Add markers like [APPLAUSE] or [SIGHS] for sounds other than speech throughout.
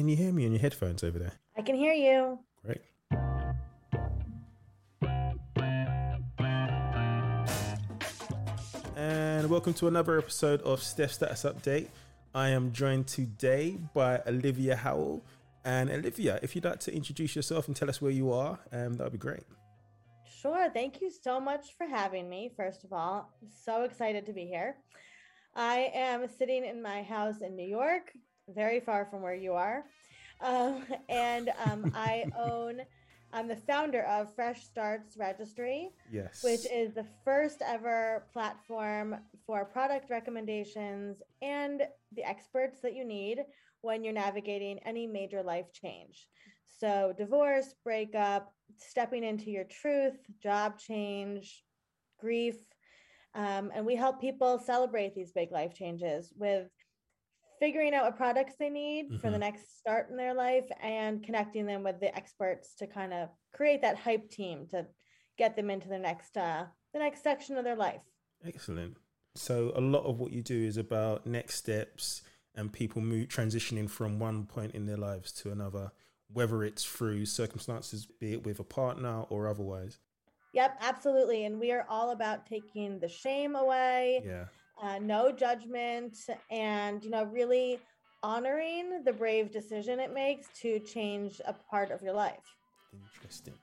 can you hear me on your headphones over there? I can hear you. Great. And welcome to another episode of Steph Status Update. I am joined today by Olivia Howell. And Olivia, if you'd like to introduce yourself and tell us where you are, um, that would be great. Sure. Thank you so much for having me. First of all, I'm so excited to be here. I am sitting in my house in New York, very far from where you are. Um, [LAUGHS] and um, I [LAUGHS] own, I'm the founder of Fresh Starts Registry, Yes. which is the first ever platform for product recommendations and the experts that you need when you're navigating any major life change. So, divorce, breakup, stepping into your truth, job change, grief. Um, and we help people celebrate these big life changes with figuring out what products they need for the Mhm. next start in their life and connecting them with the experts to kind of create that hype team to get them into the next uh, the next section of their life. Excellent. So a lot of what you do is about next steps and people move transitioning from one point in their lives to another, whether it's through circumstances, be it with a partner or otherwise. Yep, absolutely. And we are all about taking the shame away, Yeah. Uh, no judgment, and you know, really honoring the brave decision it makes to change a part of your life. Interesting.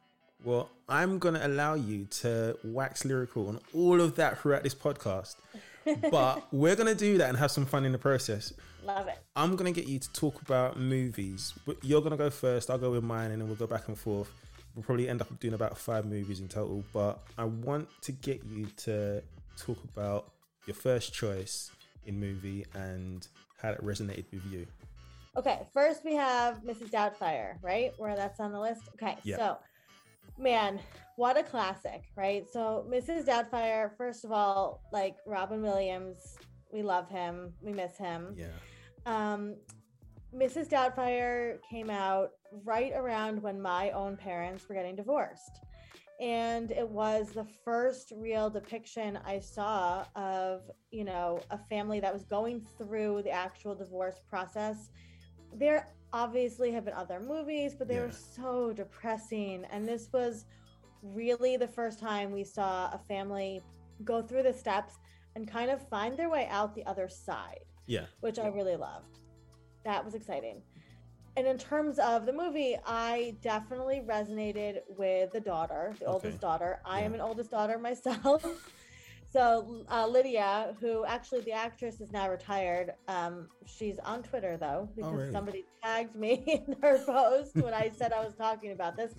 Well, I'm going to allow you to wax lyrical on all of that throughout this podcast, [LAUGHS] but we're going to do that and have some fun in the process. Love it. I'm going to get you to talk about movies. But You're going to go first, I'll go with mine, and then we'll go back and forth. We'll probably end up doing about five movies in total, but I want to get you to talk about your first choice in movie and how it resonated with you. Okay, first we have Mrs. Doubtfire, right? Where that's on the list. Okay, Yeah. so man, what a classic, right? So Mrs. Doubtfire, first of all, like Robin Williams, we love him, we miss him. Yeah. Um, Mrs. Doubtfire came out right around when my own parents were getting divorced. And it was the first real depiction I saw of, you know, a family that was going through the actual divorce process. There obviously have been other movies, but they Yeah. were so depressing. And this was really the first time we saw a family go through the steps and kind of find their way out the other side Yeah. which I really loved. That was exciting. And in terms of the movie, I definitely resonated with the daughter, the Okay. oldest daughter. I am an oldest daughter [LAUGHS] myself. so uh, Lydia, who actually the actress is now retired, um, she's on Twitter though because really? somebody tagged me [LAUGHS] in her post when I said I was talking about this.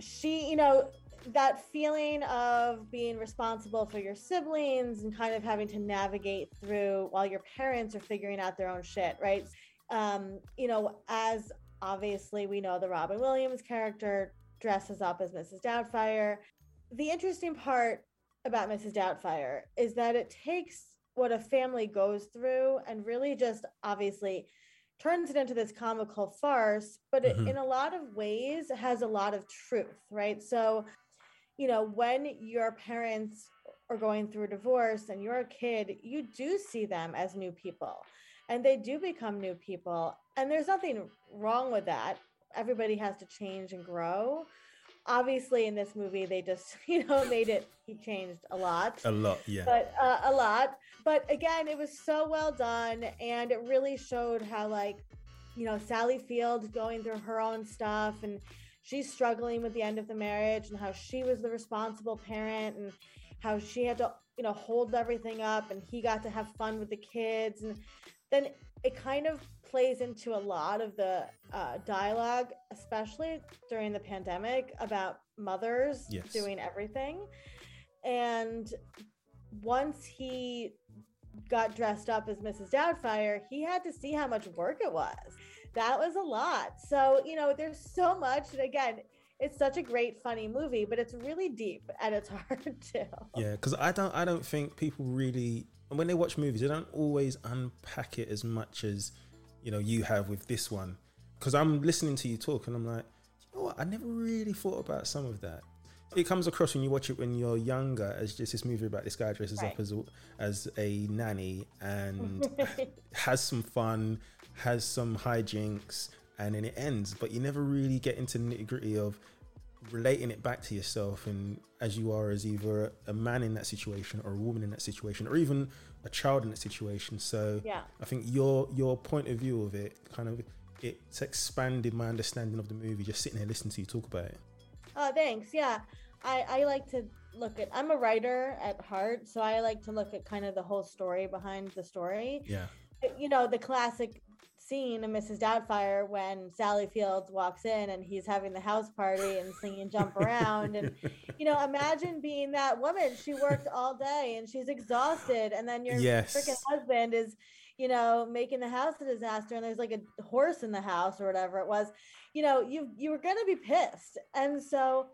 She, you know, that feeling of being responsible for your siblings and kind of having to navigate through while your parents are figuring out their own shit, right? Um, you know, as obviously we know the Robin Williams character dresses up as Mrs. Doubtfire. The interesting part about Mrs. Doubtfire is that it takes what a family goes through and really just obviously turns it into this comical farce, but it, Mhm. in a lot of ways has a lot of truth, right? So, you know, when your parents are going through a divorce and you're a kid, you do see them as new people and they do become new people. And there's nothing wrong with that. Everybody has to change and grow. Obviously, in this movie, they just, [LAUGHS] you know, made it, he changed a lot A lot. Yeah. but uh, a lot. But again, it was so well done, and it really showed how, like, you know, Sally Field going through her own stuff, and she's struggling with the end of the marriage, and how she was the responsible parent, and how she had to, you know, hold everything up, and he got to have fun with the kids, and then it kind of plays into a lot of the uh, dialogue, especially during the pandemic, about mothers Yes. doing everything. And once he got dressed up as Mrs. Doubtfire, he had to see how much work it was. That was a lot. So, you know, there's so much. And again, it's such a great, funny movie, but it's really deep at its [LAUGHS] heart, too. Yeah, because I don't, I don't think people really, when they watch movies, they don't always unpack it as much as, you know, you have with this one. Because I'm listening to you talk, and I'm like, you know what? I never really thought about some of that. It comes across when you watch it when you're younger as just this movie about this guy dresses Right. up as a, as a nanny and [LAUGHS] has some fun, has some hijinks, and then it ends. But you never really get into the nitty gritty of relating it back to yourself and as you are as either a man in that situation or a woman in that situation or even a child in that situation so Yeah. i think your your point of view of it kind of it's expanded my understanding of the movie just sitting here listening to you talk about it Oh, thanks. Yeah. I, I like to look at, I'm a writer at heart, so I like to look at kind of the whole story behind the story. yeah You know, the classic scene in Mrs. Doubtfire when Sally Fields walks in and he's having the house party and singing Jump [LAUGHS] Around. And, you know, imagine being that woman. She worked all day and she's exhausted. And then your Yes. freaking husband is, you know, making the house a disaster and there's like a horse in the house or whatever it was. You know, you you were gonna be pissed. And so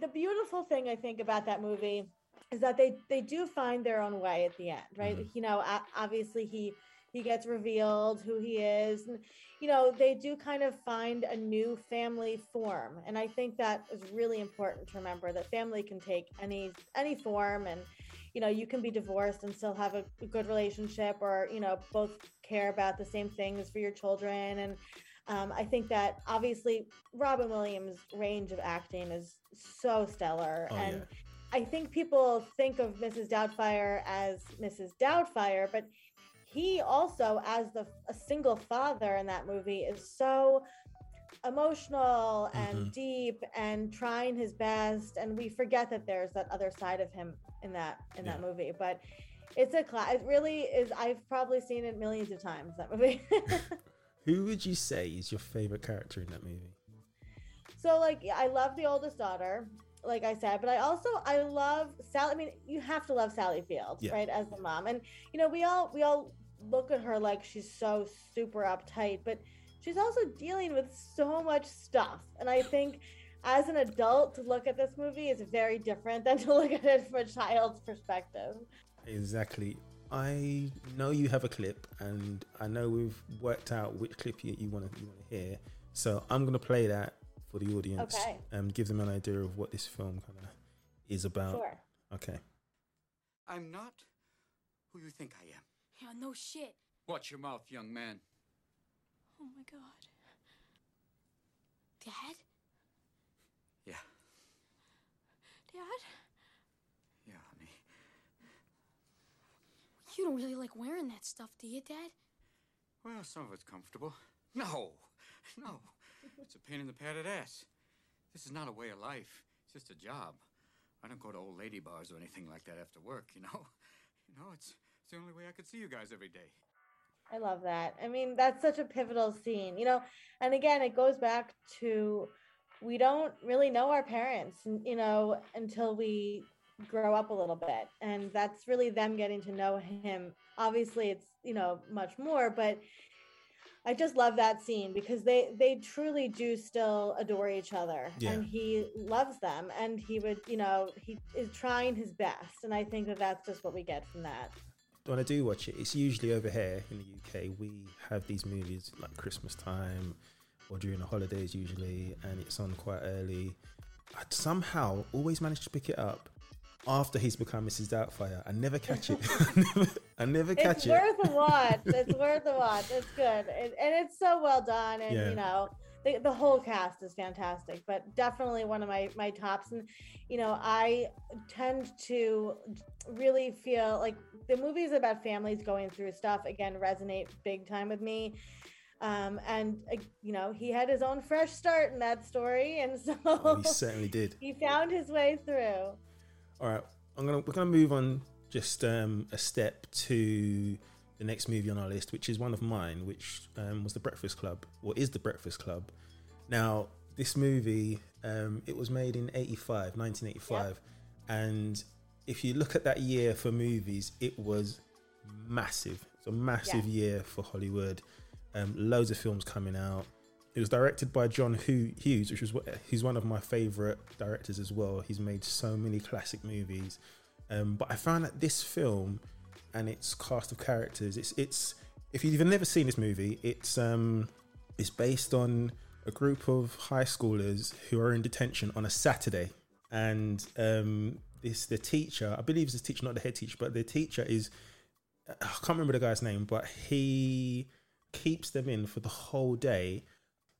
the beautiful thing I think about that movie is that they they do find their own way at the end, right? Mhm. You know, obviously he he gets revealed who he is and you know they do kind of find a new family form and i think that is really important to remember that family can take any any form and you know you can be divorced and still have a, good relationship or you know both care about the same things for your children and um, i think that obviously robin williams range of acting is so stellar Oh, and yeah. I think people think of Mrs. Doubtfire as Mrs. Doubtfire, but he also, as the a single father in that movie, is so emotional and Mhm. deep and trying his best. And we forget that there's that other side of him in that in that movie. But it's a class. It really is. I've probably seen it millions of times. That movie. [LAUGHS] who would you say is your favorite character in that movie So like I love the oldest daughter, like I said, but I also I love Sally. I mean, you have to love Sally Fields, Yeah. right, as the mom. And you know, we all we all look at her like she's so super uptight, but she's also dealing with so much stuff. And I think as an adult to look at this movie is very different than [LAUGHS] to look at it from a child's perspective. Exactly. I know you have a clip, and I know we've worked out which clip you, you want to you want to hear. So I'm gonna play that for the audience Okay. and give them an idea of what this film kind of is about. Sure. Okay. I'm not who you think I am. Yeah, no shit. Watch your mouth, young man. Oh my god. Dad? Yeah, Dad? yeah, honey. You don't really like wearing that stuff, do you, Dad? Well, some of it's comfortable. No, no. It's a pain in the padded ass. This is not a way of life. It's just a job. I don't go to old lady bars or anything like that after work, you know? You know, it's, it's the only way I could see you guys every day. I love that. I mean, that's such a pivotal scene, you know. And again, it goes back to we don't really know our parents, you know, until we grow up a little bit. And that's really them getting to know him. Obviously, it's, you know, much more, but I just love that scene because they they truly do still adore each other Yeah. and he loves them and he would, you know, he is trying his best and I think that that's just what we get from that. When I do watch it, it's usually over here in the UK. We have these movies like Christmas time or during the holidays usually, and it's on quite early. I somehow always manage to pick it up after he's become Mrs. Doubtfire. I never catch it. [LAUGHS] I never, I never catch it's it. worth a watch. [LAUGHS] It's worth a watch. It's good, it, and it's so well done. And Yeah. you know, the, the whole cast is fantastic. But definitely one of my my tops. And you know, I tend to really feel like the movies about families going through stuff again resonate big time with me. Um, and uh, you know, he had his own fresh start in that story, and so Oh, he certainly did. [LAUGHS] he found his way through. All right, I'm gonna we're gonna move on just um, a step to the next movie on our list, which is one of mine, which um, was The Breakfast Club, or is The Breakfast Club. Now, this movie, um, it was made in 85, 1985, and if you look at that year for movies, it was massive. It's a massive year for Hollywood. Um, loads of films coming out. It was directed by John Hughes, which was what he's one of my favorite directors as well. He's made so many classic movies. Um, but I found that this film and its cast of characters, it's it's if you've never seen this movie, it's um it's based on a group of high schoolers who are in detention on a Saturday, and um this the teacher, I believe it's the teacher, not the head teacher, but the teacher is I can't remember the guy's name, but he keeps them in for the whole day.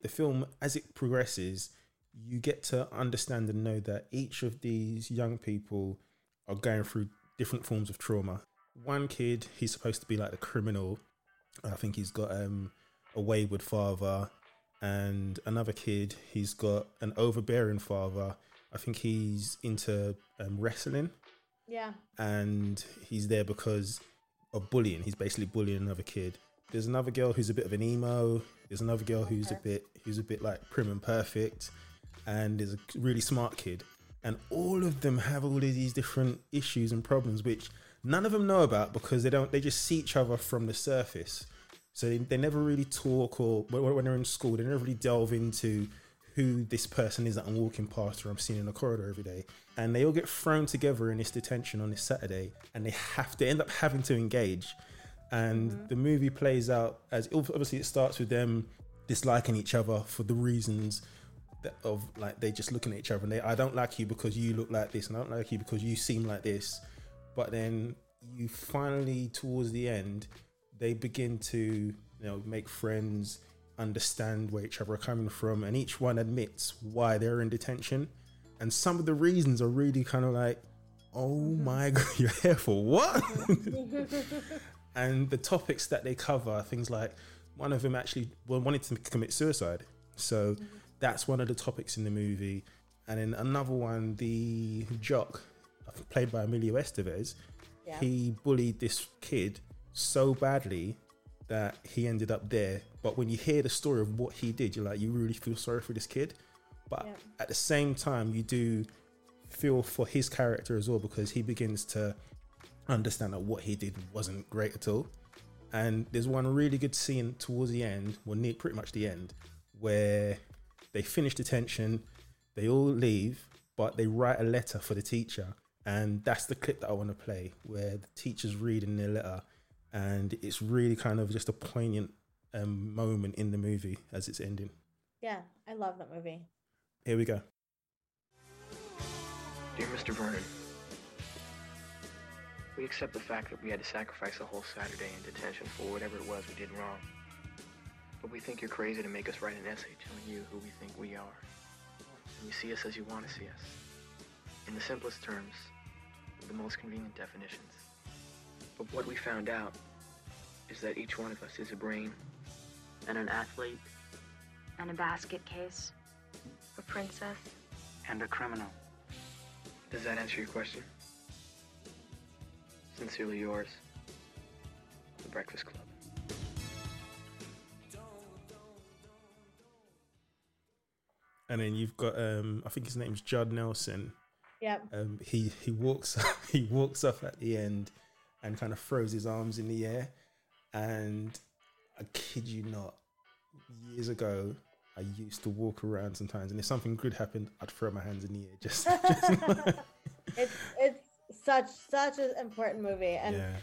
The film as it progresses, you get to understand and know that each of these young people are going through different forms of trauma. One kid, he's supposed to be like the criminal. I think he's got um, a wayward father, and another kid, he's got an overbearing father. I think he's into um, wrestling, Yeah. and he's there because of bullying. He's basically bullying another kid. There's another girl who's a bit of an emo. There's another girl who's a bit who's a bit like prim and perfect, and is a really smart kid. And all of them have all of these different issues and problems, which none of them know about because they don't. They just see each other from the surface. So they, they never really talk, or when when they're in school, they never really delve into who this person is that I'm walking past or I'm seeing in the corridor every day. And they all get thrown together in this detention on this Saturday, and they have to end up having to engage. And mm-hmm. the movie plays out as obviously it starts with them disliking each other for the reasons that of like they just looking at each other and they I don't like you because you look like this and I don't like you because you seem like this. But then you finally towards the end they begin to you know make friends understand where each other are coming from and each one admits why they're in detention. And some of the reasons are really kind of like oh mm-hmm. my [LAUGHS] god you're here for what? [LAUGHS] And the topics that they cover are things like one of them actually well, wanted to commit suicide. So mm-hmm. that's one of the topics in the movie. And then another one the jock played by emilio estevez Yeah. he bullied this kid so badly that he ended up there. But when you hear the story of what he did, you're like, you really feel sorry for this kid. But Yeah. at the same time, you do feel for his character as well because he begins to understand that what he did wasn't great at all. And there's one really good scene towards the end, well, near pretty much the end, where they finish detention, they all leave, but they write a letter for the teacher. And that's the clip that I want to play, where the teacher's reading their letter. And it's really kind of just a poignant um, moment in the movie as it's ending. Yeah, I love that movie. Here we go. Dear Mr. Vernon, we accept the fact that we had to sacrifice a whole Saturday in detention for whatever it was we did wrong. But we think you're crazy to make us write an essay telling you who we think we are. And you see us as you want to see us. In the simplest terms, with the most convenient definitions. But what we found out is that each one of us is a brain and an athlete And a basket case. A princess. and a criminal. Does that answer your question? Sincerely yours, The Breakfast Club. And then you've got, um, I think his name's Judd Nelson. Yep. Um, he he walks [LAUGHS] he walks off at the end and kind of throws his arms in the air. And I kid you not, years ago, I used to walk around sometimes, and if something good happened, I'd throw my hands in the air. Just, [LAUGHS] just [LAUGHS] it's it's such such an important movie, and yeah,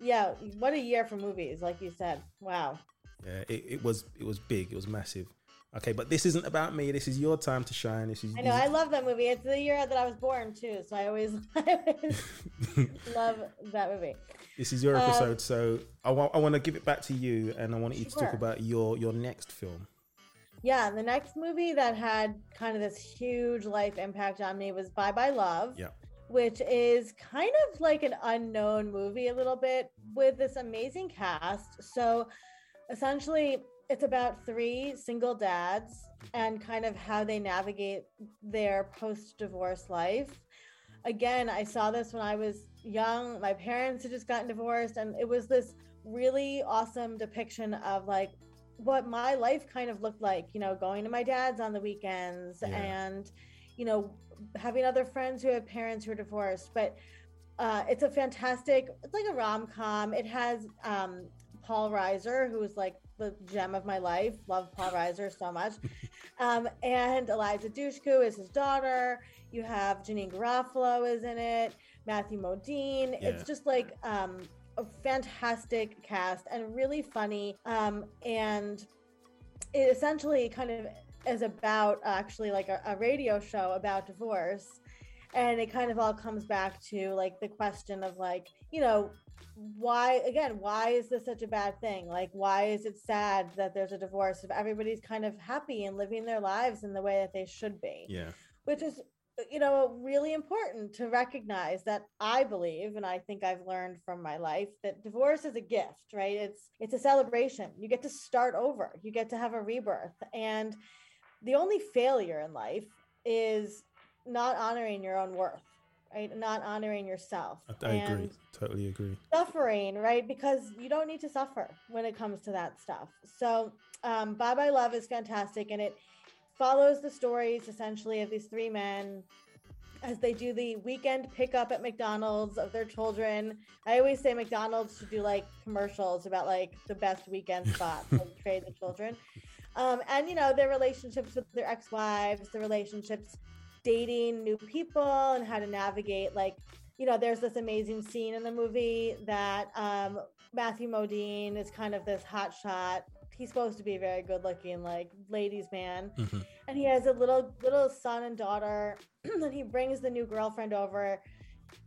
yeah. what a year for movies, like you said. Wow. yeah. It, it was it was big. It was massive. Okay, but this isn't about me. This is your time to shine. This is I know. I love that movie. It's the year that I was born too, so I always, [LAUGHS] I always [LAUGHS] love that movie. This is your Um, episode, so I want I want to give it back to you, and I want you to talk about your your next film. Yeah, the next movie that had kind of this huge life impact on me was Bye Bye Love. Yeah. Which is kind of like an unknown movie a little bit with this amazing cast. So essentially, it's about three single dads and kind of how they navigate their post divorce life. Again, I saw this when I was young. My parents had just gotten divorced, and it was this really awesome depiction of like what my life kind of looked like, you know, going to my dad's on the weekends Yeah. and, you know, having other friends who have parents who are divorced. But uh, it's a fantastic, it's like a rom com. It has um, Paul Reiser, who is like the gem of my life. Love Paul Reiser so much. [LAUGHS] Um, and Eliza Dushku is his daughter. You have Janeane Garofalo is in it. Matthew Modine. Yeah. It's just like um, a fantastic cast and really funny. Um, and it essentially kind of is about actually like a, a radio show about divorce. and it kind of all comes back to like the question of like you know why again why is this such a bad thing? Like why is it sad that there's a divorce if everybody's kind of happy and living their lives in the way that they should be? Yeah. which is you know really important to recognize that i believe and i think i've learned from my life that divorce is a gift right? It's it's a celebration. You get to start over. You get to have a rebirth. And the only failure in life is not honoring your own worth right not honoring yourself I, I agree. Totally agree. suffering, right? Because you don't need to suffer when it comes to that stuff. So, um, Bye Bye Love is fantastic, and it follows the stories essentially of these three men as they do the weekend pickup at McDonald's of their children. I always say McDonald's should do like commercials about like the best weekend [LAUGHS] spot to trade the children. Um, and you know their relationships with their ex-wives, the relationships dating new people, and how to navigate like you know, there's this amazing scene in the movie that um, Matthew Modine is kind of this hot shot. He's supposed to be very good looking, like ladies' man, Mhm. and he has a little little son and daughter. [CLEARS THROAT] and he brings the new girlfriend over,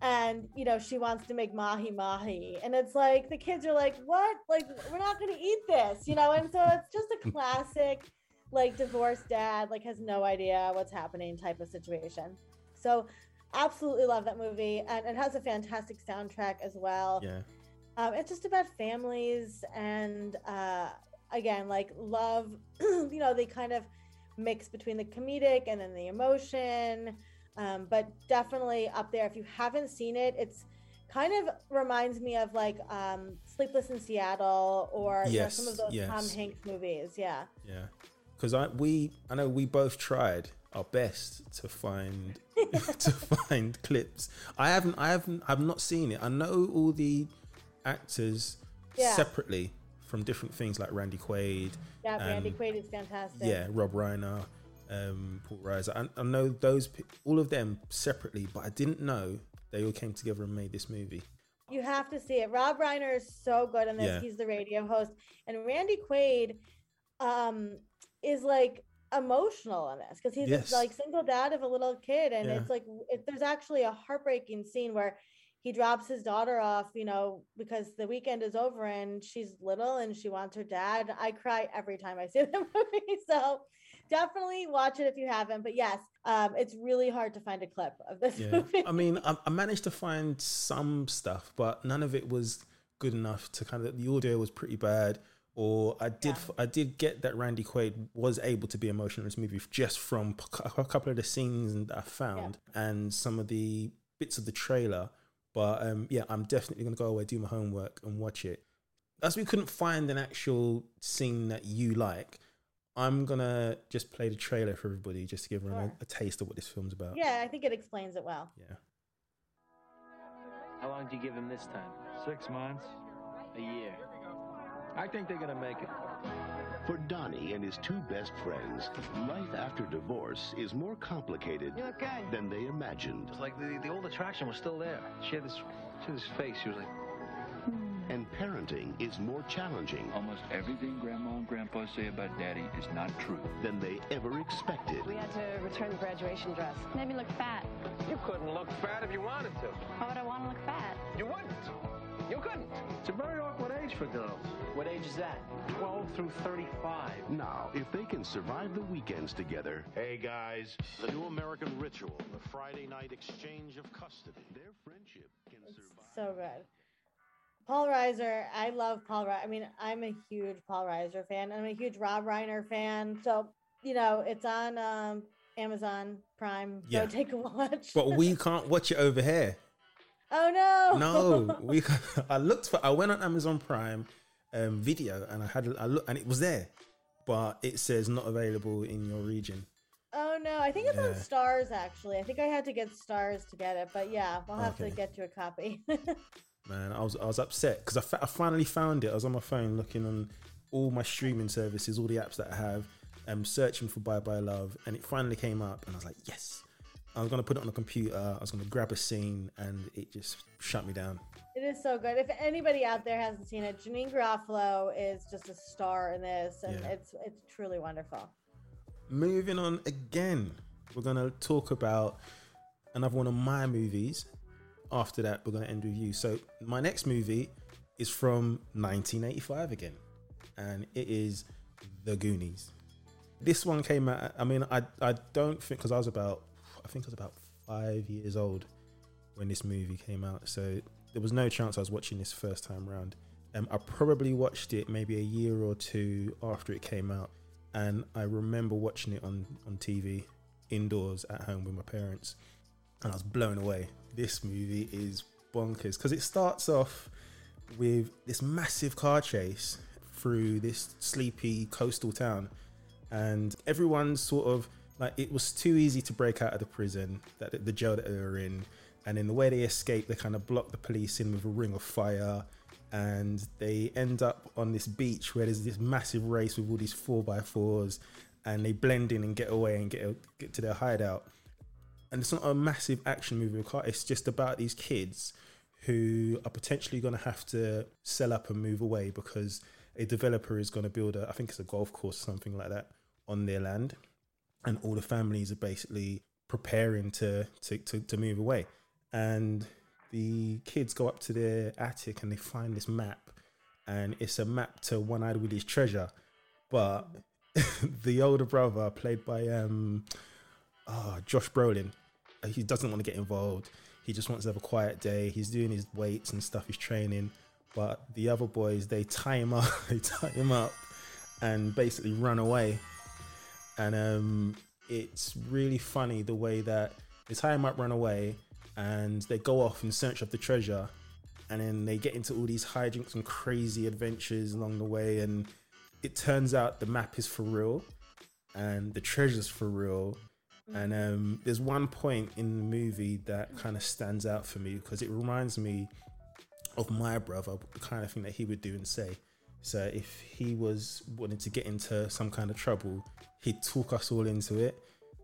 and you know she wants to make mahi mahi, and it's like the kids are like, "What? Like we're not going to eat this," you know. And so it's just a [LAUGHS] classic, like divorced dad, like has no idea what's happening type of situation. So absolutely love that movie and it has a fantastic soundtrack as well. Yeah. um, it's just about families and uh, again like love [CLEARS THROAT] you know they kind of mix between the comedic and then the emotion. Um, but definitely up there if you haven't seen it it's kind of reminds me of like um, sleepless in seattle or you know, some of those tom hanks movies. Yeah. Yeah, because I we I know we both tried our best to find [LAUGHS] to find clips. I haven't I haven't I've not seen it. I know all the actors Yeah. separately from different things like Randy Quaid, yeah randy quaid is fantastic yeah, Rob Reiner, um, Paul Reiser. I, I know those all of them separately, but I didn't know they all came together and made this movie. You have to see it. Rob Reiner is so good in this. Yeah. He's the radio host, and Randy Quaid, um, is like emotional in this because he's Yes. like single dad of a little kid, and Yeah. it's like it, there's actually a heartbreaking scene where he drops his daughter off, you know, because the weekend is over and she's little and she wants her dad. I cry every time I see [LAUGHS] the movie, so definitely watch it if you haven't. But yes, um, it's really hard to find a clip of this Yeah, movie. I mean, I, I managed to find some stuff, but none of it was good enough to kind of. The audio was pretty bad, or I did I did get that Randy Quaid was able to be emotional in this movie just from a couple of the scenes that I found and some of the bits of the trailer. But um, yeah, I'm definitely gonna go away, do my homework, and watch it. As we couldn't find an actual scene that you like, I'm gonna just play the trailer for everybody, just to give everyone Sure. a, a taste of what this film's about. yeah, I think it explains it well. Yeah. How long did you give him this time? Six months. A year. I think they're gonna make it. For Donnie and his two best friends, life after divorce is more complicated You look good. than they imagined. It's like the, the old attraction was still there. She had this, she had this face. She was like, hmm. And parenting is more challenging Almost everything Grandma and Grandpa say about Daddy is not true. than they ever expected. We had to return the graduation dress. Made me look fat. you couldn't look fat if you wanted to. Why would I want to look fat? You wouldn't. You couldn't. It's a very awkward age for girls. What age is that? 12 through 35. Now, if they can survive the weekends together, Hey guys, the new American ritual, the Friday night exchange of custody. their friendship can It's survive. so good. Paul Reiser, I love Paul Reiser. I mean, I'm a huge Paul Reiser fan. I'm a huge Rob Reiner fan. So, you know, it's on um, Amazon Prime. Yeah. Go take a watch. But we [LAUGHS] can't watch it over here. Oh no. No, we. [LAUGHS] I looked for. I went on Amazon Prime um, Video and I had. a- I look and it was there, but it says not available in your region. Oh no. I think it's on Stars actually. I think I had to get Stars to get it. But yeah, we'll have Okay. to get you a copy. [LAUGHS] Man, I was I was upset because I, fa- I finally found it. I was on my phone looking on all my streaming services, all the apps that I have, um, searching for Bye Bye Love, and it finally came up, and I was like, yes. I was gonna put it on the computer. I was gonna grab a scene, and it just shut me down. It is so good. If anybody out there hasn't seen it, Janeane Garofalo is just a star in this, and Yeah. it's it's truly wonderful. Moving on again, we're gonna talk about another one of my movies. After that, we're going to end with you. So, my next movie is from 1985 again, and it is The Goonies. This one came out, I mean, I, I don't think, because I was about, I think I was about five years old when this movie came out. So, there was no chance I was watching this first time around. Um, I probably watched it maybe a year or two after it came out, and I remember watching it on on TV indoors at home with my parents, and I was blown away. This movie is bonkers because it starts off with this massive car chase through this sleepy coastal town, and everyone's sort of like it was too easy to break out of the prison that the jail that they were in, and in the way they escape, they kind of block the police in with a ring of fire and they end up on this beach where there's this massive race with all these four by fours, and they blend in and get away and get get to their hideout. And it's not a massive action movie. It's just about these kids who are potentially going to have to sell up and move away because a developer is going to build a, I think it's a golf course or something like that, on their land, and all the families are basically preparing to to to, to move away. And the kids go up to their attic and they find this map, and it's a map to One Eyed Willie's treasure. But [LAUGHS] the older brother, played by um, oh, Josh Brolin, uh, he doesn't want to get involved. He just wants to have a quiet day. He's doing his weights and stuff. He's training, but the other boys they tie him up. [LAUGHS] they tie him up and basically run away. And um, it's really funny the way that tie him up, run away, and they go off in search of the treasure. And then they get into all these hijinks and crazy adventures along the way. And it turns out the map is for real and the treasure's for real. And um, there's one point in the movie that kind of stands out for me because it reminds me of my brother the kind of thing that he would do and say so if he was wanting to get into some kind of trouble he'd talk us all into it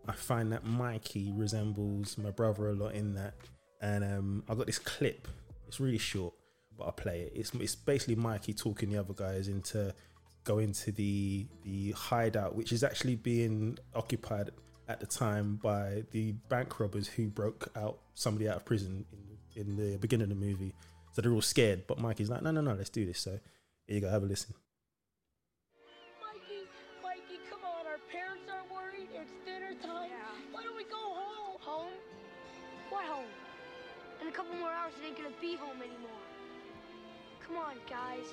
I find that Mikey resembles my brother a lot in that. And um, I got this clip. It's really short, but I play it. It's it's basically Mikey talking the other guys into going to the the hideout, which is actually being occupied at the time by the bank robbers who broke out somebody out of prison in, in the beginning of the movie. So they're all scared, but Mikey's like, no, no, no, let's do this. So here you go, have a listen. Mikey, Mikey, come on. Our parents are worried. It's dinner time. Yeah. Why don't we go home? Home? What home? In a couple more hours, it ain't gonna be home anymore. Come on, guys.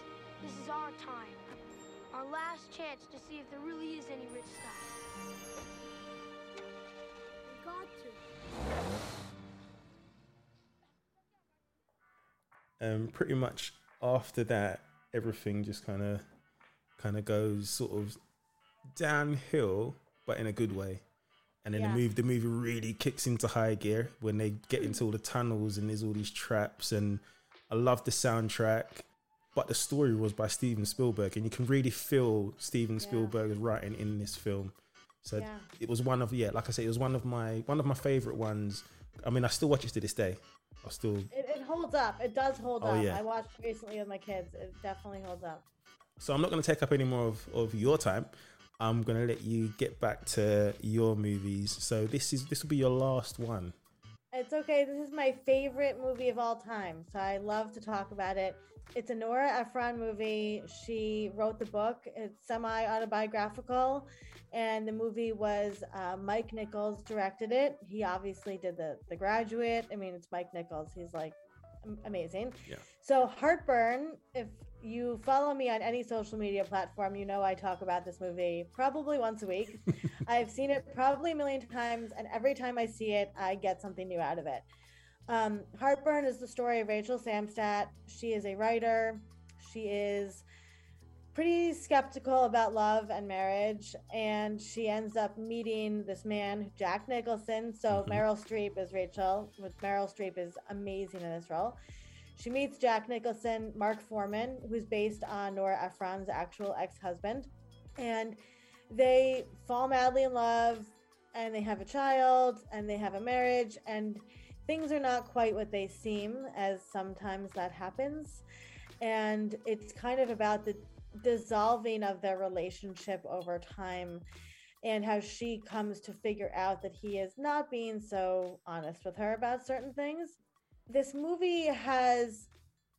This is our time. Our last chance to see if there really is any rich stuff. We got to. Um, pretty much after that, everything just kind of, kind of goes sort of downhill, but in a good way and then yeah. the movie the movie really kicks into high gear when they get hmm. into all the tunnels and there's all these traps and I love the soundtrack but the story was by Steven Spielberg and you can really feel Steven yeah. Spielberg's writing in this film so yeah. it was one of yeah like I said it was one of my one of my favorite ones I mean I still watch it to this day I still it, it holds up it does hold oh, up yeah. I watched recently with my kids it definitely holds up so I'm not going to take up any more of, of your time I'm gonna let you get back to your movies. So this is this will be your last one. It's okay. This is my favorite movie of all time, so I love to talk about it. It's a Nora Ephron movie. She wrote the book. It's semi autobiographical, and the movie was uh, Mike Nichols directed it. He obviously did the The Graduate. I mean, it's Mike Nichols. He's like amazing. Yeah. So Heartburn, if you follow me on any social media platform, you know I talk about this movie probably once a week. [LAUGHS] I've seen it probably a million times, and every time I see it, I get something new out of it. Um, Heartburn is the story of Rachel Samstat. She is a writer. She is pretty skeptical about love and marriage, and she ends up meeting this man, Jack Nicholson. So mm-hmm. Meryl Streep is Rachel. With Meryl Streep is amazing in this role she meets Jack Nicholson, Mark Forman, who's based on Nora Ephron's actual ex husband. And they fall madly in love and they have a child and they have a marriage. And things are not quite what they seem, as sometimes that happens. And it's kind of about the dissolving of their relationship over time. and how she comes to figure out that he is not being so honest with her about certain things. This movie has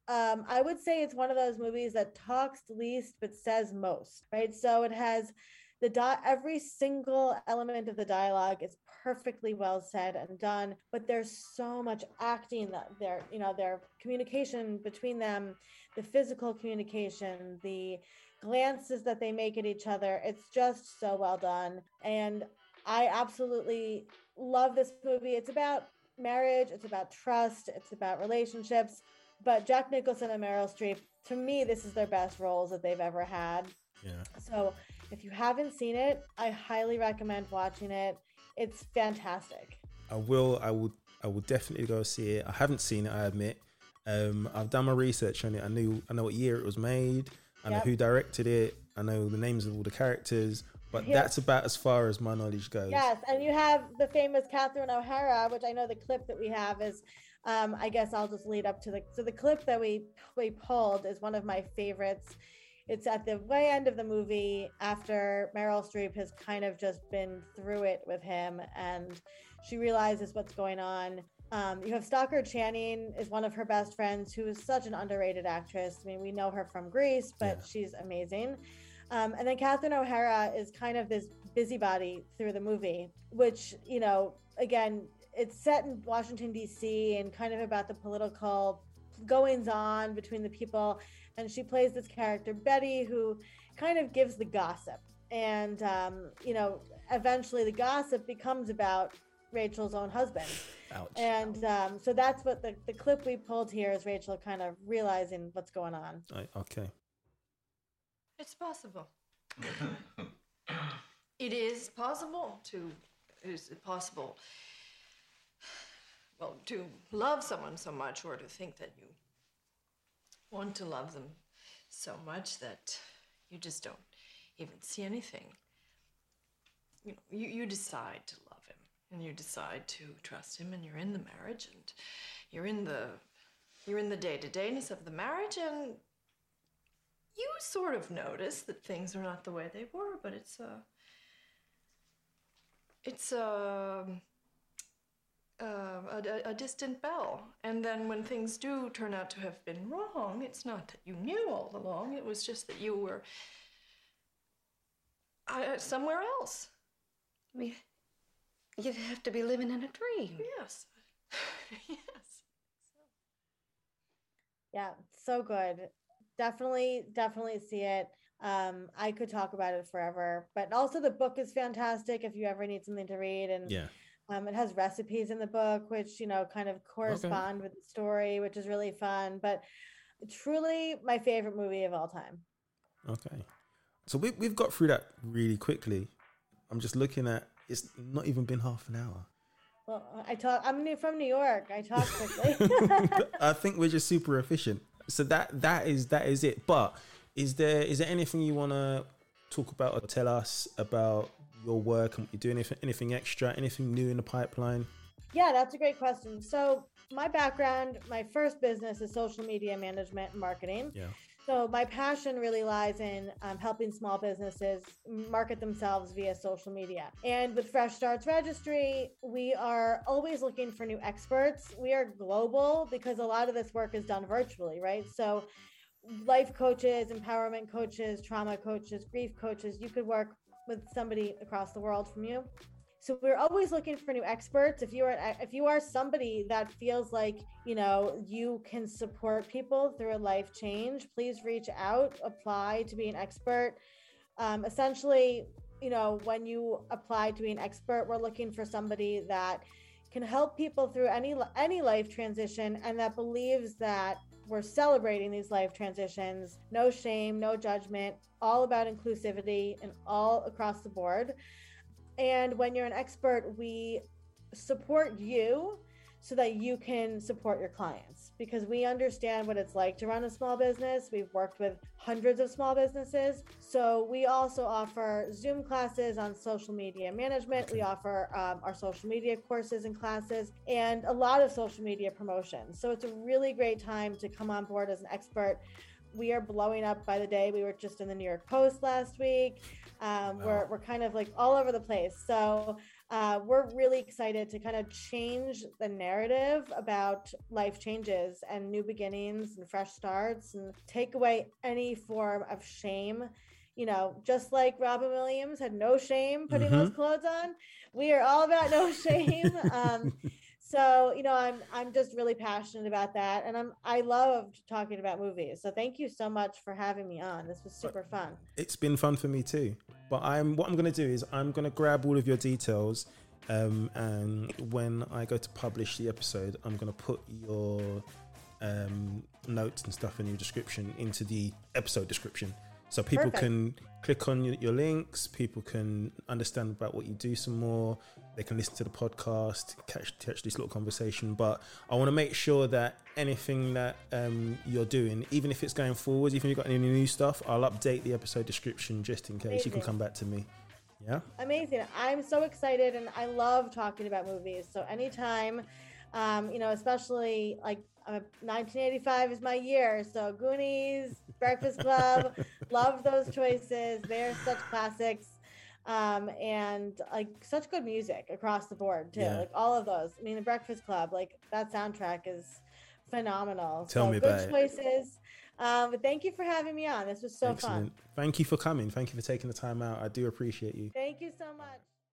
um, I would say it's one of those movies that talks least but says most, right? So it has the di- every single element of the dialogue is perfectly well said and done, but there's so much acting that their you know their communication between them, the physical communication, the glances that they make at each other. It's just so well done, and I absolutely love this movie. It's about marriage, it's about trust, it's about relationships but Jack Nicholson and Meryl Streep, to me, this is their best roles that they've ever had. Yeah. So if you haven't seen it, I highly recommend watching it. It's fantastic. I will. I will. I will definitely go see it. I haven't seen it. I admit. Um, I've done my research on it. I knew. I know what year it was made. I know Yep. who directed it. I know the names of all the characters. But Yeah. that's about as far as my knowledge goes. Yes, and you have the famous Catherine O'Hara, which I know the clip that we have is. Um, I guess I'll just lead up to the so the clip that we we pulled is one of my favorites. It's at the way end of the movie after Meryl Streep has kind of just been through it with him, and she realizes what's going on. Um, you have Stockard Channing is one of her best friends, who is such an underrated actress. I mean, we know her from Grease, but Yeah. she's amazing. Um, and then Catherine O'Hara is kind of this busybody through the movie, which, you know, again, it's set in Washington, D.C., and kind of about the political goings on between the people. And she plays this character, Betty, who kind of gives the gossip. And, um, you know, eventually the gossip becomes about Rachel's own husband. Ouch. And um, so that's what the, the clip we pulled here is Rachel kind of realizing what's going on. I- okay. It's possible. [LAUGHS] it is possible to. Is it possible? Well, to love someone so much, or to think that you want to love them so much that you just don't even see anything. You know, you, you decide to love him, and you decide to trust him, and you're in the marriage, and you're in the you're in the day to dayness of the marriage, and you sort of notice that things are not the way they were, but it's a it's a a, a, a distant bell. And then when things do turn out to have been wrong, it's not that you knew all along. It was just that you were uh, somewhere else. I mean, you have to be living in a dream. Yes. [SIGHS] yes. Yeah, so good. Definitely, definitely see it. Um, I could talk about it forever, but also the book is fantastic if you ever need something to read. And Yeah. um, it has recipes in the book, which you know kind of correspond with the story, which is really fun. But truly, my favorite movie of all time. Okay. So we we've got through that really quickly. I'm just looking at. It's not even been half an hour. Well, I talk. I'm new from New York. I talk quickly. [LAUGHS] I think we're just super efficient. So that that is that is it. But is there is there anything you want to talk about or tell us about your work and what you're doing? Anything, anything extra? Anything new in the pipeline? Yeah, that's a great question. So, my background, my first business is social media management and marketing. Yeah. So, my passion really lies in um, helping small businesses market themselves via social media. And with Fresh Starts Registry, we are always looking for new experts. We are global because a lot of this work is done virtually, right? So, life coaches, empowerment coaches, trauma coaches, grief coaches, you could work with somebody across the world from you. So we're always looking for new experts. If you are if you are somebody that feels like, you know, you can support people through a life change, please reach out, apply to be an expert. Um, essentially, you know, when you apply to be an expert, we're looking for somebody that can help people through any any life transition and that believes that we're celebrating these life transitions, no shame, no judgment, all about inclusivity and all across the board. And when you're an expert, we support you so that you can support your clients because we understand what it's like to run a small business. We've worked with hundreds of small businesses. So we also offer Zoom classes on social media management. We offer um, our social media courses and classes and a lot of social media promotion. So it's a really great time to come on board as an expert. We are blowing up by the day. We were just in the New York Post last week. Um, wow. We're we're kind of like all over the place. So uh, we're really excited to kind of change the narrative about life changes and new beginnings and fresh starts and take away any form of shame. You know, just like Robin Williams had no shame putting mm-hmm. those clothes on, we are all about no [LAUGHS] shame. um, so you know i'm i'm just really passionate about that and i'm i loved talking about movies. So thank you so much for having me on. This was super fun. it's been fun for me too. But i'm what i'm going to do is i'm going to grab all of your details um, and when i go to publish the episode i'm going to put your um, notes and stuff in your description into the episode description so people Perfect. can click on your, your, links people can understand about what you do some more they can listen to the podcast catch, catch this little conversation but i want to make sure that anything that um, you're doing even if it's going forward even if you've got any new stuff i'll update the episode description just in case Amazing. you can come back to me yeah Amazing. I'm so excited and I love talking about movies. So anytime um, you know, especially like uh, 1985 is my year. So Goonies, Breakfast Club, [LAUGHS] love those choices. They're such classics. Um, and like such good music across the board too. Yeah. Like all of those. I mean, the Breakfast Club, like that soundtrack is phenomenal. Tell so me good choices. Um, but thank you for having me on. This was so Excellent. fun. Thank you for coming. Thank you for taking the time out. I do appreciate you. Thank you so much.